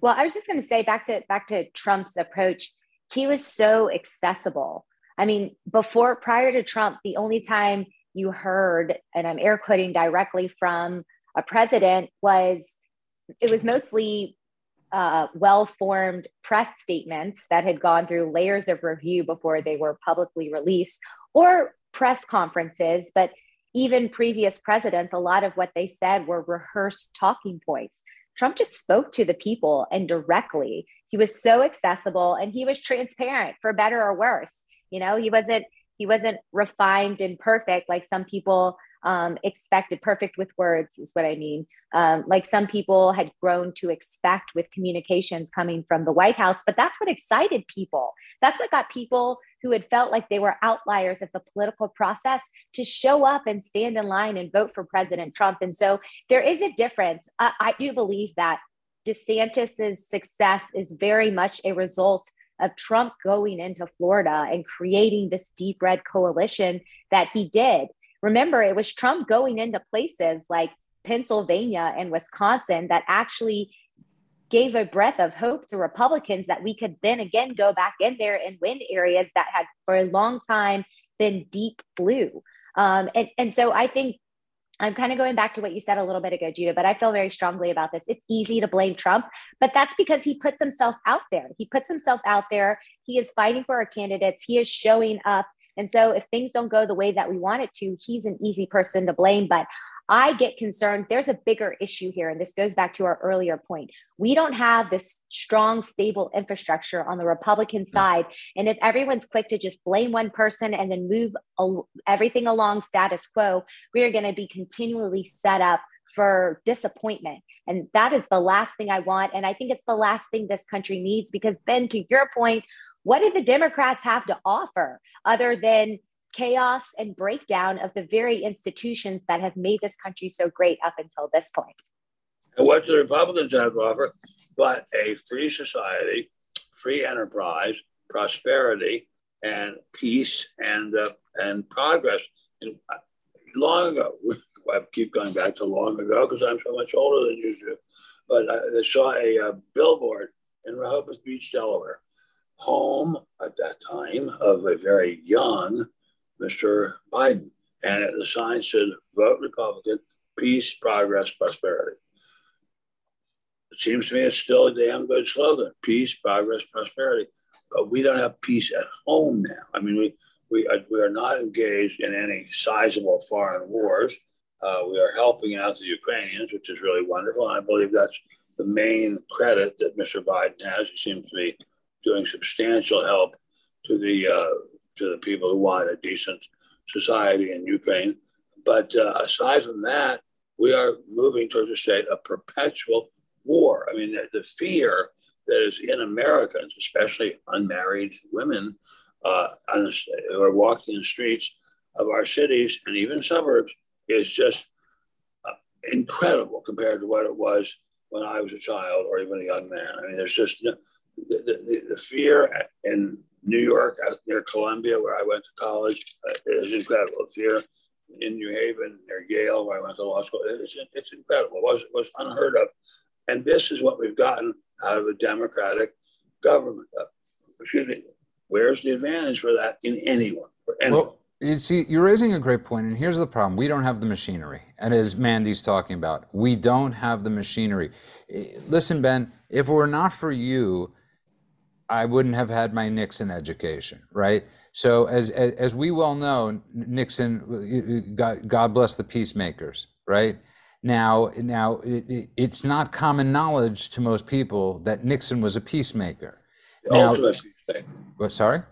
well, I was just going to say back to back to Trump's approach. He was so accessible. I mean, before prior to Trump, the only time you heard, and I'm air quoting directly from a president, was it was mostly uh, well formed press statements that had gone through layers of review before they were publicly released, or press conferences. But even previous presidents, a lot of what they said were rehearsed talking points. Trump just spoke to the people and directly. He was so accessible and he was transparent for better or worse. You know, he wasn't he wasn't refined and perfect like some people um, expected perfect with words is what i mean um, like some people had grown to expect with communications coming from the white house but that's what excited people that's what got people who had felt like they were outliers of the political process to show up and stand in line and vote for president trump and so there is a difference i, I do believe that desantis's success is very much a result of Trump going into Florida and creating this deep red coalition that he did. Remember, it was Trump going into places like Pennsylvania and Wisconsin that actually gave a breath of hope to Republicans that we could then again go back in there and win areas that had for a long time been deep blue. Um, and, and so I think I'm kind of going back to what you said a little bit ago, Judah, but I feel very strongly about this. It's easy to blame Trump, but that's because he puts himself out there. He puts himself out there He is fighting for our candidates. He is showing up. And so if things don't go the way that we want it to, he's an easy person to blame. But I get concerned. There's a bigger issue here. And this goes back to our earlier point. We don't have this strong, stable infrastructure on the Republican mm. side. And if everyone's quick to just blame one person and then move everything along status quo, we are going to be continually set up for disappointment. And that is the last thing I want. And I think it's the last thing this country needs because, Ben, to your point, what did the Democrats have to offer other than chaos and breakdown of the very institutions that have made this country so great up until this point. And what the Republicans have to offer but a free society, free enterprise, prosperity, and peace and uh, and progress. And uh, long ago, [laughs] I keep going back to long ago because I'm so much older than you do. But I saw a, a uh, billboard in Rehoboth Beach, Delaware, home at that time of a very young Mr. Biden. And the sign said, vote Republican, peace, progress, prosperity. It seems to me it's still a damn good slogan peace, progress, prosperity. But we don't have peace at home now. I mean, we, we, are, we are not engaged in any sizable foreign wars. Uh, we are helping out the Ukrainians, which is really wonderful. And I believe that's the main credit that Mr. Biden has. He seems to be doing substantial help to the uh, to the people who want a decent society in Ukraine. But uh, aside from that, we are moving towards a state of perpetual war. I mean, the, the fear that is in Americans, especially unmarried women uh, the, who are walking the streets of our cities and even suburbs, is just uh, incredible compared to what it was when I was a child or even a young man. I mean, there's just the, the, the fear in New York, out near Columbia, where I went to college, uh, is incredible. If you're in New Haven, near Yale, where I went to law school, it's, it's incredible. It was, it was unheard of. And this is what we've gotten out of a democratic government. Uh, excuse me. Where's the advantage for that in anyone? For anyone? Well, you see, you're raising a great point, and here's the problem: we don't have the machinery. And as Mandy's talking about, we don't have the machinery. Eh, listen, Ben, if it were not for you, I wouldn't have had my Nixon education, right? So as as, as we well know, Nixon, uh, uh, God, God bless the peacemakers, right? Now, now it, it's not common knowledge to most people that Nixon was a peacemaker. The now, ultimate peacemaker. What? Sorry.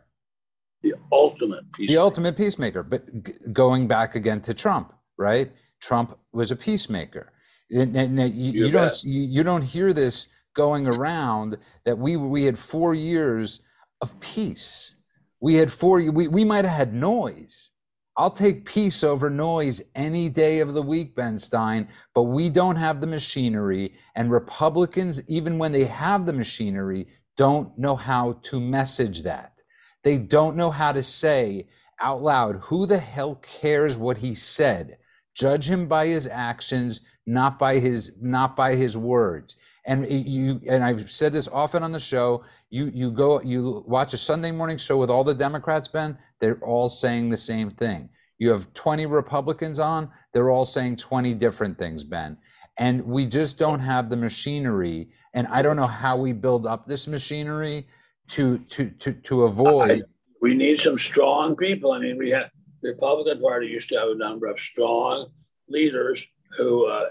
The ultimate peacemaker. The ultimate peacemaker. But g- going back again to Trump, right? Trump was a peacemaker. And, and you, you don't you, you don't hear this going around that we we had four years of peace. We had four. We we might have had noise. I'll take peace over noise any day of the week, Ben Stein. But we don't have the machinery, and Republicans, even when they have the machinery, don't know how to message that. They don't know how to say out loud, "Who the hell cares what he said?" Judge him by his actions, not by his not by his words and you and I've said this often on the show. You you go you watch a Sunday morning show with all the Democrats, Ben. They're all saying the same thing. You have 20 Republicans on. They're all saying 20 different things, Ben. And we just don't have the machinery. And I don't know how we build up this machinery to to to to avoid. I, we need some strong people. I mean, we have the Republican Party used to have a number of strong leaders who uh,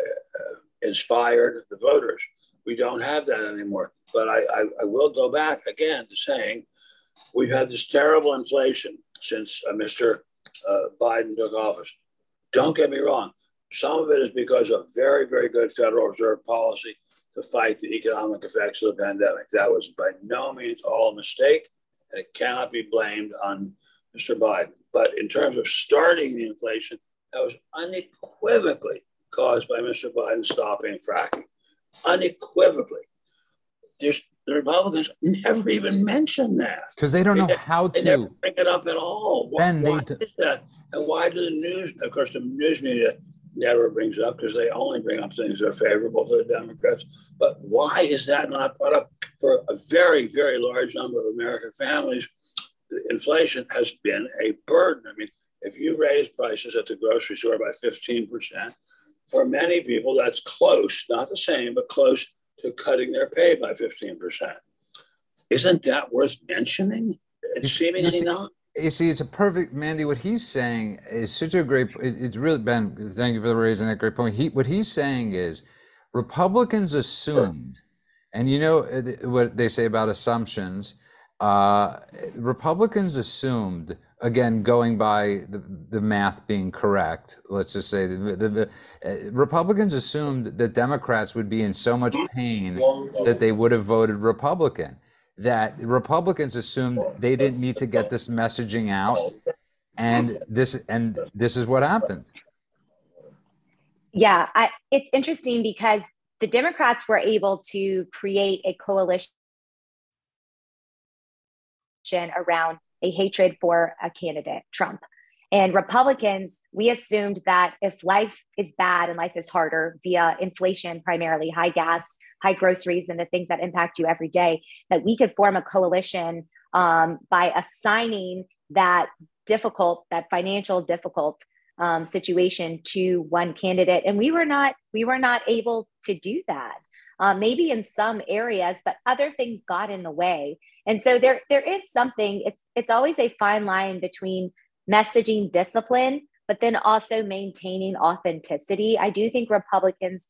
inspired the voters. We don't have that anymore. But I, I, I will go back again to saying we've had this terrible inflation since uh, Mr. Uh, Biden took office. Don't get me wrong. Some of it is because of very, very good Federal Reserve policy to fight the economic effects of the pandemic. That was by no means all a mistake, and it cannot be blamed on Mr. Biden. But in terms of starting the inflation, that was unequivocally caused by Mr. Biden stopping fracking unequivocally. There's, the Republicans never even mention that because they don't know how to they never bring it up at all. Why, then why is that? And why do the news? Of course, the news media never brings up because they only bring up things that are favorable to the Democrats. But why is that not brought up for a very, very large number of American families? Inflation has been a burden. I mean, if you raise prices at the grocery store by 15%, for many people, that's close, not the same, but close to cutting their pay by 15%. isn't that worth mentioning? Seemingly not. You see, it's a perfect Mandy. What he's saying is such a great. It's really Ben. Thank you for raising that great point. He what he's saying is, Republicans assumed, and you know what they say about assumptions. Uh, Republicans assumed again, going by the, the math being correct, let's just say the, the, the uh, Republicans assumed that Democrats would be in so much pain that they would have voted Republican. That Republicans assumed they didn't need to get this messaging out, and this and this is what happened. Yeah, I, it's interesting because the Democrats were able to create a coalition around a hatred for a candidate, Trump. And Republicans, we assumed that if life is bad and life is harder via inflation, primarily high gas, high groceries, and the things that impact you every day, that we could form a coalition um, by assigning that difficult, that financial difficult um, situation to one candidate. And we were not, we were not able to do that. Uh, maybe in some areas, but other things got in the way. And so there, there is something. It's it's always a fine line between messaging discipline, but then also maintaining authenticity. I do think Republicans,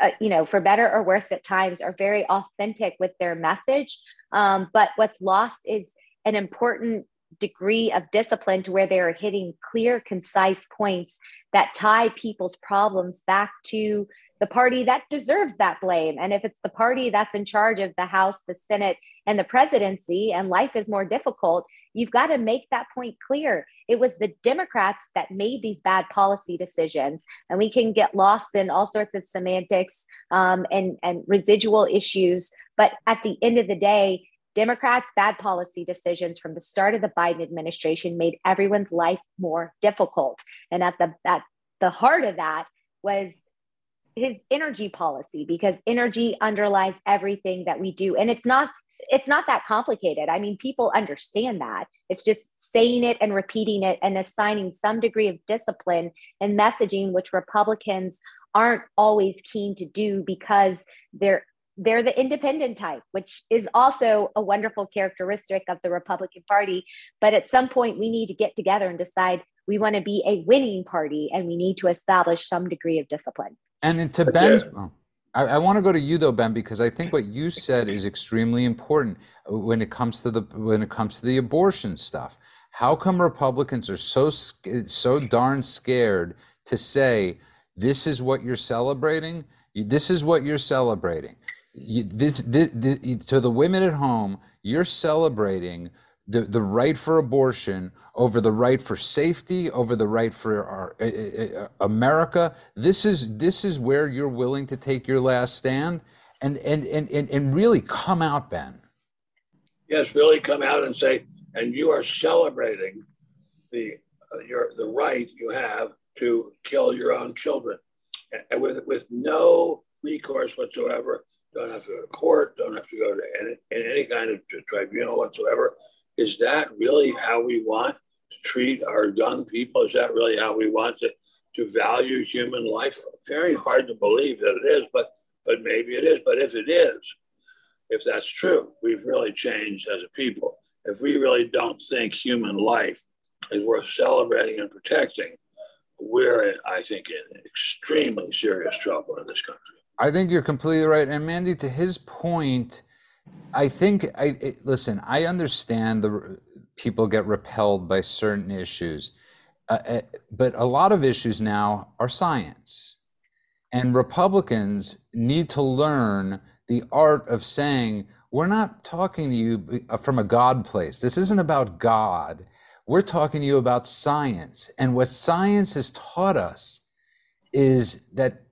uh, you know, for better or worse at times, are very authentic with their message. Um, but what's lost is an important degree of discipline to where they're hitting clear, concise points that tie people's problems back to the party that deserves that blame. And if it's the party that's in charge of the House, the Senate, and the presidency, and life is more difficult, you've got to make that point clear. It was the Democrats that made these bad policy decisions. And we can get lost in all sorts of semantics um, and, and residual issues. But at the end of the day, Democrats' bad policy decisions from the start of the Biden administration made everyone's life more difficult. And at the at the heart of that was his energy policy because energy underlies everything that we do. And it's not it's not that complicated. I mean people understand that. It's just saying it and repeating it and assigning some degree of discipline and messaging which republicans aren't always keen to do because they're they're the independent type which is also a wonderful characteristic of the republican party. But at some point we need to get together and decide we want to be a winning party and we need to establish some degree of discipline and to Ben's, oh, I, I want to go to you though, Ben, because I think what you said is extremely important uh, when it comes to the when it comes to the abortion stuff. How come Republicans are so so darn scared to say this is what you're celebrating? This is what you're celebrating. You, this, this, this, to the women at home, you're celebrating the, the right for abortion over the right for safety, over the right for our, uh, America. This is this is where you're willing to take your last stand and and and and, and really come out, Ben. Yes, really come out and say, and you are celebrating the uh, your the right you have to kill your own children, and with with no recourse whatsoever. Don't have to go to court. Don't have to go to any, any kind of tribunal whatsoever. Is that really how we want to treat our young people? Is that really how we want to, to value human life? Very hard to believe that it is, but but maybe it is. But if it is, if that's true, we've really changed as a people. If we really don't think human life is worth celebrating and protecting, we're, in, I think, in extremely serious trouble in this country. I think you're completely right. And Mandy, to his point, I think I it, listen. I understand the people get repelled by certain issues. Uh, uh, but a lot of issues now are science. And Republicans need to learn the art of saying, we're not talking to you uh, from a God place. This isn't about God. We're talking to you about science. And what science has taught us is that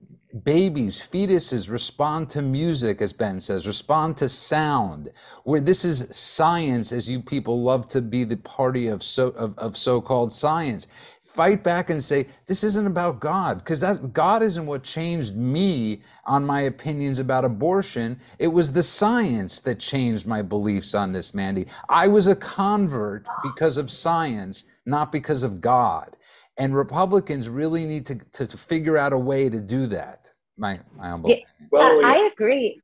babies, fetuses respond to music, as Ben says, respond to sound. Where this is science, as you people love to be the party of so of, of so-called science. Fight back and say this isn't about God, because that God isn't what changed me on my opinions about abortion. It was the science that changed my beliefs on this, Mandy. I was a convert because of science, not because of God. And Republicans really need to, to, to figure out a way to do that. My, my humble yeah, well, I, I agree.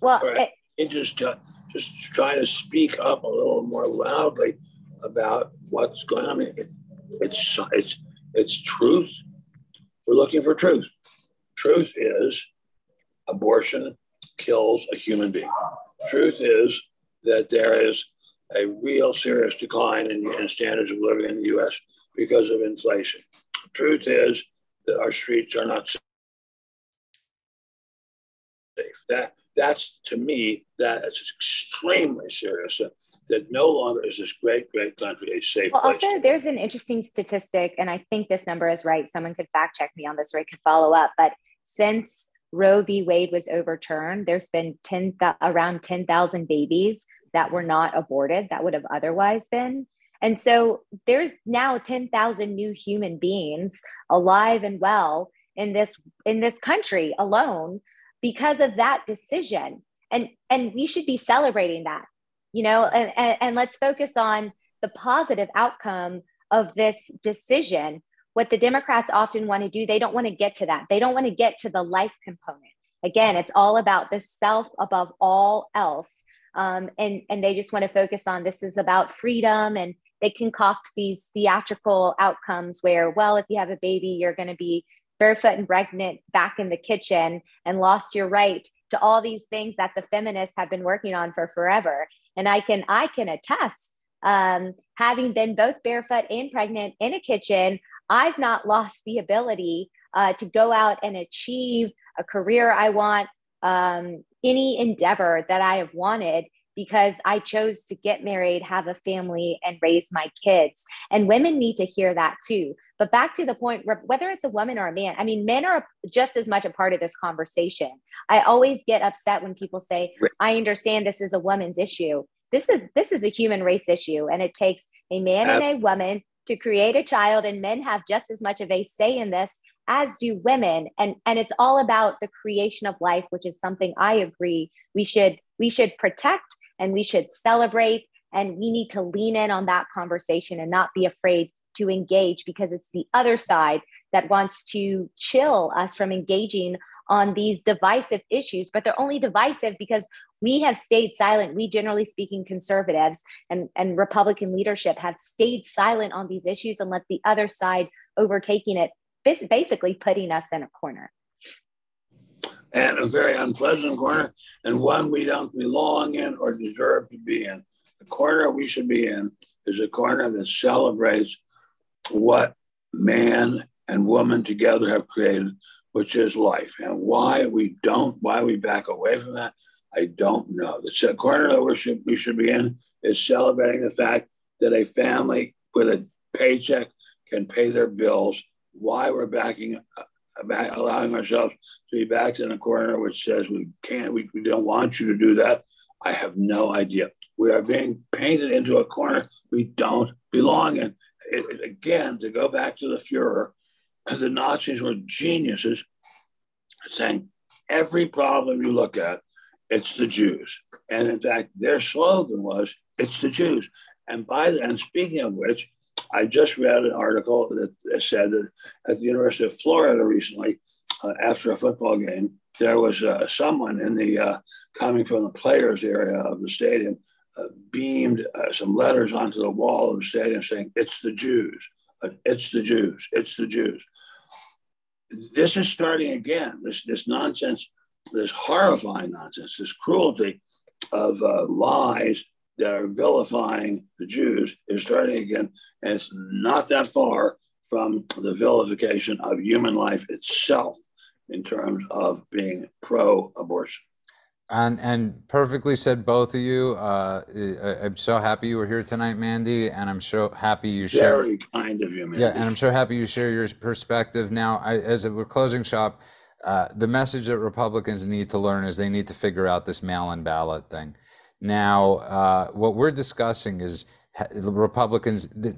Well, right. it, just to, just trying to speak up a little more loudly about what's going on. It, it's it's it's truth. We're looking for truth. Truth is abortion kills a human being. Truth is that there is a real serious decline in, in standards of living in the U.S. because of inflation. The Truth is that our streets are not safe. That that's to me that's extremely serious. Uh, that no longer is this great, great country a safe well, place. Also, there's an interesting statistic, and I think this number is right. Someone could fact check me on this, or I could follow up. But since Roe v. Wade was overturned, there's been 10, around 10,000 babies that were not aborted that would have otherwise been. And so there's now 10,000 new human beings alive and well in this in this country alone because of that decision. And and we should be celebrating that. You know, and, and, and let's focus on the positive outcome of this decision what the Democrats often want to do, they don't want to get to that. They don't want to get to the life component. Again, it's all about the self above all else. Um, and, and they just want to focus on this is about freedom and they concoct these theatrical outcomes where, well, if you have a baby, you're going to be barefoot and pregnant back in the kitchen and lost your right to all these things that the feminists have been working on for forever. And I can I can attest, um, having been both barefoot and pregnant in a kitchen, I've not lost the ability uh, to go out and achieve a career I want, um, any endeavor that I have wanted because I chose to get married, have a family, and raise my kids. And women need to hear that too. But back to the point, whether it's a woman or a man, I mean, men are just as much a part of this conversation. I always get upset when people say, "I understand this is a woman's issue." This is this is a human race issue, and it takes a man and a woman to create a child and men have just as much of a say in this as do women and and it's all about the creation of life which is something i agree we should we should protect and we should celebrate and we need to lean in on that conversation and not be afraid to engage because it's the other side that wants to chill us from engaging on these divisive issues but they're only divisive because we have stayed silent. We, generally speaking, conservatives and, and Republican leadership have stayed silent on these issues and let the other side overtaking it, basically putting us in a corner. And a very unpleasant corner, and one we don't belong in or deserve to be in. The corner we should be in is a corner that celebrates what man and woman together have created, which is life. And why we don't, why we back away from that, I don't know. The corner that we should, we should be in is celebrating the fact that a family with a paycheck can pay their bills. Why we're backing, back, allowing ourselves to be backed in a corner which says we can't, we, we don't want you to do that. I have no idea. We are being painted into a corner we don't belong in. It, it, again, to go back to the Fuhrer, the Nazis were geniuses saying every problem you look at it's the Jews. And in fact, their slogan was, it's the Jews. And by the, and speaking of which, I just read an article that said that at the University of Florida recently, uh, after a football game, there was uh, someone in the uh, coming from the players area of the stadium uh, beamed uh, some letters onto the wall of the stadium saying, "It's the Jews, uh, it's the Jews, it's the Jews." This is starting again. This this nonsense this horrifying nonsense, this cruelty of lies that are vilifying the Jews is starting again. And it's not that far from the vilification of human life itself in terms of being pro abortion. And, and perfectly said, both of you. Uh, I'm so happy you were here tonight, Mandy, and I'm so happy you share. Very kind of you, Mandy. Yeah, and I'm so happy you share your perspective. Now, I, as we're closing shop, uh, the message that Republicans need to learn is they need to figure out this mail-in ballot thing. Now, uh, what we're discussing is Republicans. The,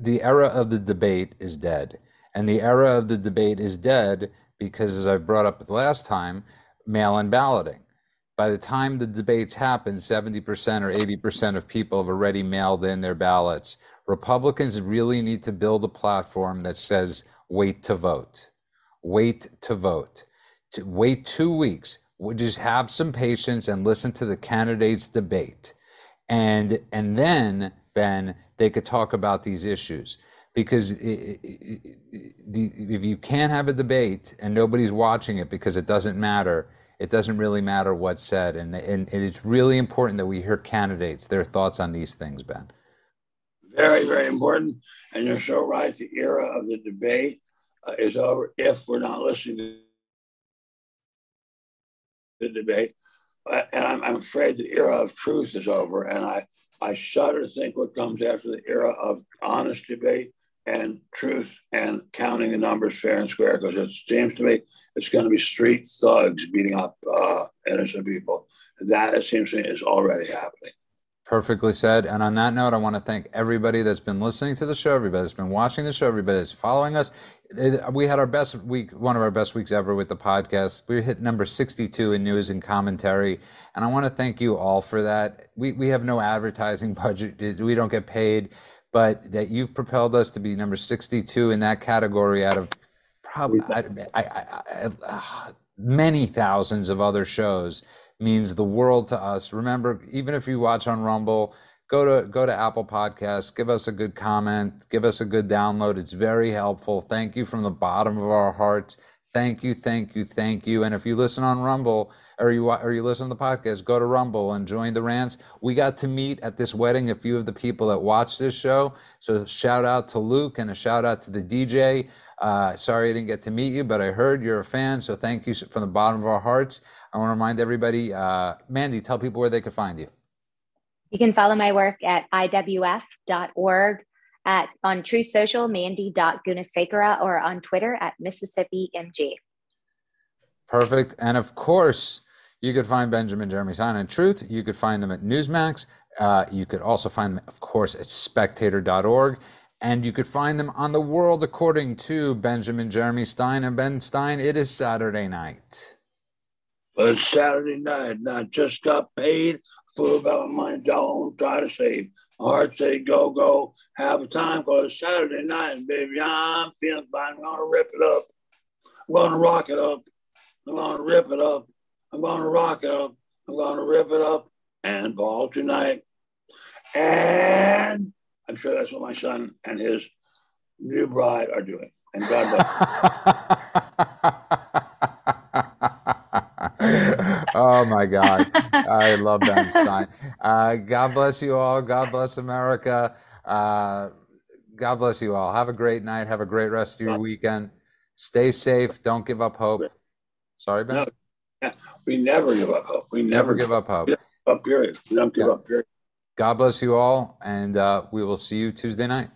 the, era of the debate is dead, and the era of the debate is dead because, as I brought up last time, mail-in balloting. By the time the debates happen, 70% or 80% of people have already mailed in their ballots. Republicans really need to build a platform that says, wait to vote wait to vote. To wait two weeks, we just have some patience and listen to the candidates debate. And and then ben they could talk about these issues. Because it, it, it, if you can't have a debate and nobody's watching it because it doesn't matter it doesn't really matter what's said. And, and, it's really important that we hear candidates their thoughts on these things ben. Very very important. And you're so right. The era of the debate uh, is over if we're not listening to the debate. And I'm, I'm, afraid the era of truth is over. And I, I shudder to think what comes after the era of honest debate and truth and counting the numbers fair and square. Because it seems to me it's going to be street thugs beating up uh, innocent people. That, it seems to me, is already happening. Perfectly said. And on that note, I want to thank everybody that's been listening to the show, everybody that's been watching the show, everybody that's following us. We had our best week, one of our best weeks ever with the podcast. We hit number 62 in news and commentary. And I want to thank you all for that. We, we have no advertising [laughs] budget, we don't get paid, but that you've propelled us to be number 62 in that category out of probably I, I, I, many thousands of other shows means the world to us. Remember, even if you watch on Rumble, go to go to Apple Podcasts, give us a good comment, give us a good download. It's very helpful. Thank you from the bottom of our hearts. Thank you, thank you, thank you. And if you listen on Rumble or you or you listen to the podcast, go to Rumble and join the rants. We got to meet at this wedding a few of the people that watch this show. So shout out to Luke and a shout out to the DJ. Uh, sorry I didn't get to meet you, but I heard you're a fan. So thank you from the bottom of our hearts. I want to remind everybody, uh, Mandy, tell people where they can find you. You can follow my work at iwf.org, at on Truth Social, mandy.gunasekara, or on Twitter at Mississippi MG. Perfect. And of course, you could find Benjamin Jeremy Stein and Truth. You could find them at Newsmax. Uh, you could also find them, of course, at spectator.org. And you could find them on the world according to Benjamin Jeremy Stein and Ben Stein. It is Saturday night. It's Saturday night, I just got paid, fool about my don't try to save. My heart say go, go, have a time, because it's Saturday night, and baby, I'm feeling fine. I'm gonna rip it up. I'm gonna rock it up. I'm gonna rip it up. I'm gonna rock it up. I'm gonna rip it up and ball tonight. And I'm sure that's what my son and his new bride are doing. And God bless. [laughs] oh my God. I love Ben Stein. Uh, God bless you all. God bless America. Uh, God bless you all. Have a great night. Have a great rest of your weekend. Stay safe. Don't give up hope. Sorry, Ben. No, we never give up hope. We never, never give up hope. Up period. We don't give yeah. up period. God bless you all, and uh, we will see you Tuesday night.